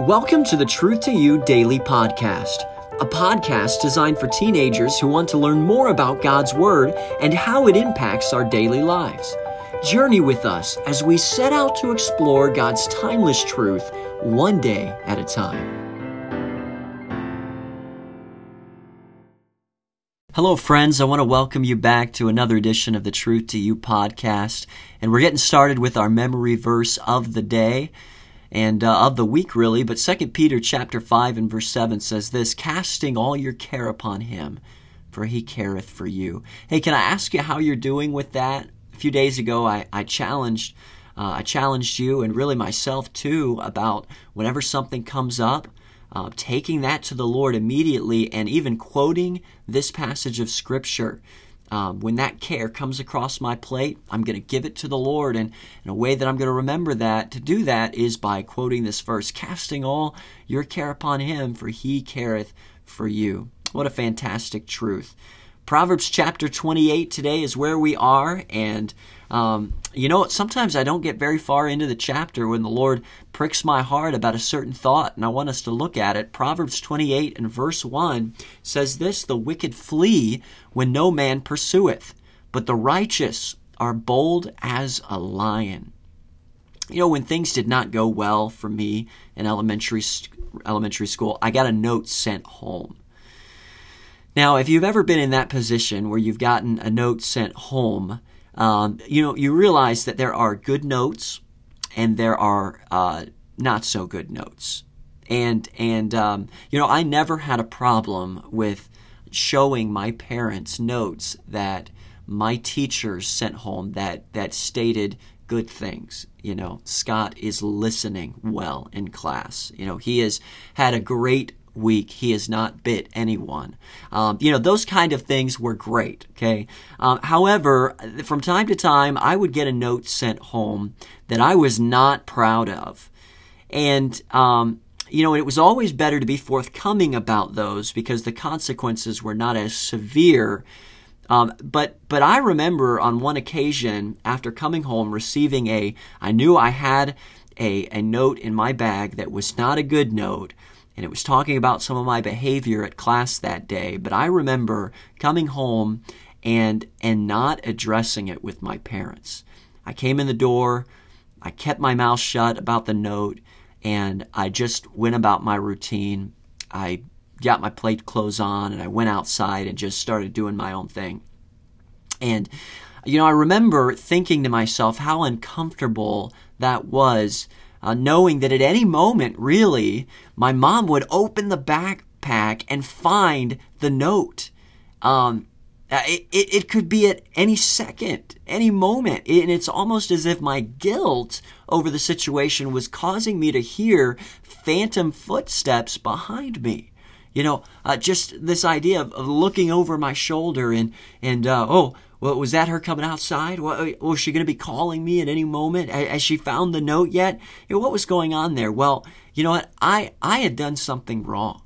Welcome to the Truth to You Daily Podcast, a podcast designed for teenagers who want to learn more about God's Word and how it impacts our daily lives. Journey with us as we set out to explore God's timeless truth one day at a time. Hello, friends. I want to welcome you back to another edition of the Truth to You podcast. And we're getting started with our memory verse of the day and uh, of the week really but 2 peter chapter 5 and verse 7 says this casting all your care upon him for he careth for you. Hey can i ask you how you're doing with that? A few days ago i, I challenged uh, i challenged you and really myself too about whenever something comes up uh, taking that to the lord immediately and even quoting this passage of scripture um, when that care comes across my plate, I'm going to give it to the Lord. And, and a way that I'm going to remember that, to do that, is by quoting this verse Casting all your care upon Him, for He careth for you. What a fantastic truth. Proverbs chapter 28 today is where we are. And um, you know, sometimes I don't get very far into the chapter when the Lord pricks my heart about a certain thought and I want us to look at it. Proverbs 28 and verse 1 says this The wicked flee when no man pursueth, but the righteous are bold as a lion. You know, when things did not go well for me in elementary elementary school, I got a note sent home. Now, if you've ever been in that position where you've gotten a note sent home, um, you know, you realize that there are good notes and there are uh, not so good notes. And, and um, you know, I never had a problem with showing my parents notes that my teachers sent home that, that stated good things. You know, Scott is listening well in class. You know, he has had a great week. He has not bit anyone. Um, you know, those kind of things were great. Okay. Um, however, from time to time, I would get a note sent home that I was not proud of. And, um, you know, it was always better to be forthcoming about those because the consequences were not as severe. Um, but but I remember on one occasion after coming home receiving a I knew I had a, a note in my bag that was not a good note and it was talking about some of my behavior at class that day. But I remember coming home and and not addressing it with my parents. I came in the door, I kept my mouth shut about the note, and I just went about my routine. I got my plate clothes on and I went outside and just started doing my own thing. And you know, I remember thinking to myself how uncomfortable that was uh, knowing that at any moment, really, my mom would open the backpack and find the note. Um, uh, it, it, it, could be at any second, any moment. And it's almost as if my guilt over the situation was causing me to hear phantom footsteps behind me. You know, uh, just this idea of, of, looking over my shoulder and, and uh, oh, well, was that her coming outside? Uh, was she going to be calling me at any moment? Has she found the note yet? You know, what was going on there? Well, you know what? I, I had done something wrong.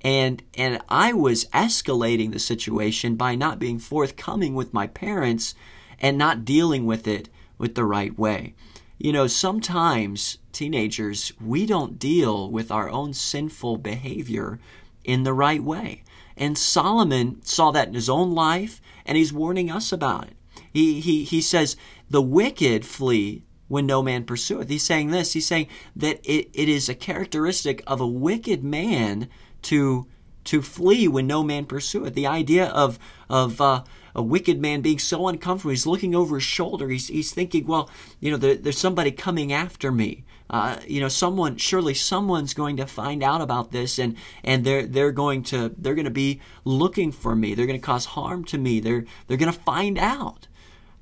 And, and I was escalating the situation by not being forthcoming with my parents and not dealing with it with the right way. You know, sometimes teenagers, we don't deal with our own sinful behavior in the right way. And Solomon saw that in his own life, and he's warning us about it. He, he, he says, The wicked flee when no man pursueth. He's saying this. He's saying that it, it is a characteristic of a wicked man to to flee when no man pursueth. The idea of of uh, a wicked man being so uncomfortable, he's looking over his shoulder. He's he's thinking, well, you know, there, there's somebody coming after me. Uh, you know, someone surely someone's going to find out about this, and and they're they're going to they're going to be looking for me. They're going to cause harm to me. They're they're going to find out.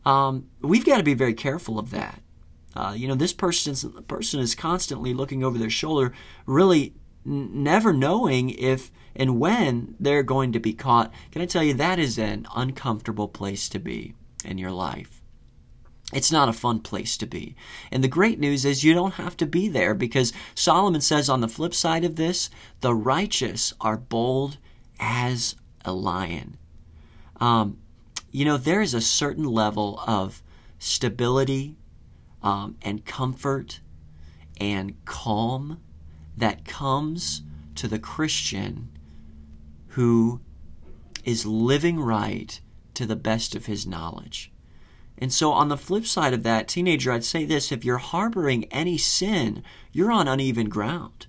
Um, we've got to be very careful of that. Uh, you know, this person's person is constantly looking over their shoulder, really never knowing if and when they're going to be caught. Can I tell you that is an uncomfortable place to be in your life? It's not a fun place to be. And the great news is you don't have to be there because Solomon says on the flip side of this, the righteous are bold as a lion. Um, you know, there is a certain level of stability um, and comfort and calm that comes to the Christian who is living right to the best of his knowledge. And so, on the flip side of that, teenager, I'd say this if you're harboring any sin, you're on uneven ground.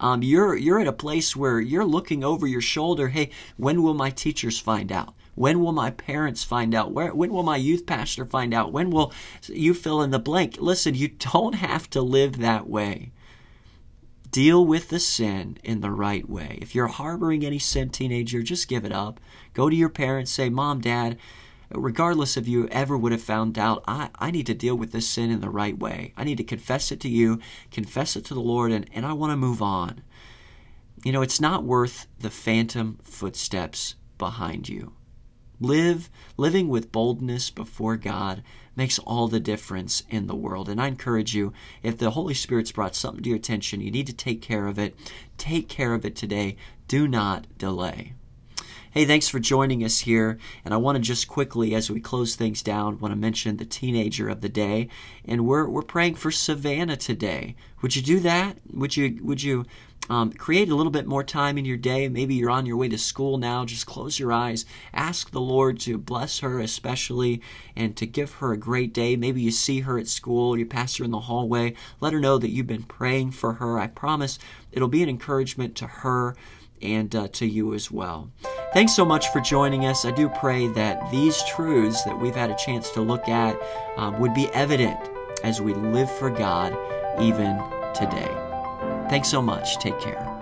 Um, you're, you're at a place where you're looking over your shoulder hey, when will my teachers find out? When will my parents find out? Where, when will my youth pastor find out? When will you fill in the blank? Listen, you don't have to live that way. Deal with the sin in the right way. If you're harboring any sin, teenager, just give it up. Go to your parents, say, Mom, Dad, regardless if you ever would have found out, I, I need to deal with this sin in the right way. I need to confess it to you, confess it to the Lord, and, and I want to move on. You know, it's not worth the phantom footsteps behind you. Live, living with boldness before God makes all the difference in the world. And I encourage you, if the Holy Spirit's brought something to your attention, you need to take care of it. Take care of it today. Do not delay. Hey, thanks for joining us here. And I want to just quickly, as we close things down, want to mention the teenager of the day. And we're, we're praying for Savannah today. Would you do that? Would you, would you um, create a little bit more time in your day? Maybe you're on your way to school now. Just close your eyes. Ask the Lord to bless her, especially, and to give her a great day. Maybe you see her at school, you pass her in the hallway. Let her know that you've been praying for her. I promise it'll be an encouragement to her and uh, to you as well. Thanks so much for joining us. I do pray that these truths that we've had a chance to look at um, would be evident as we live for God even today. Thanks so much. Take care.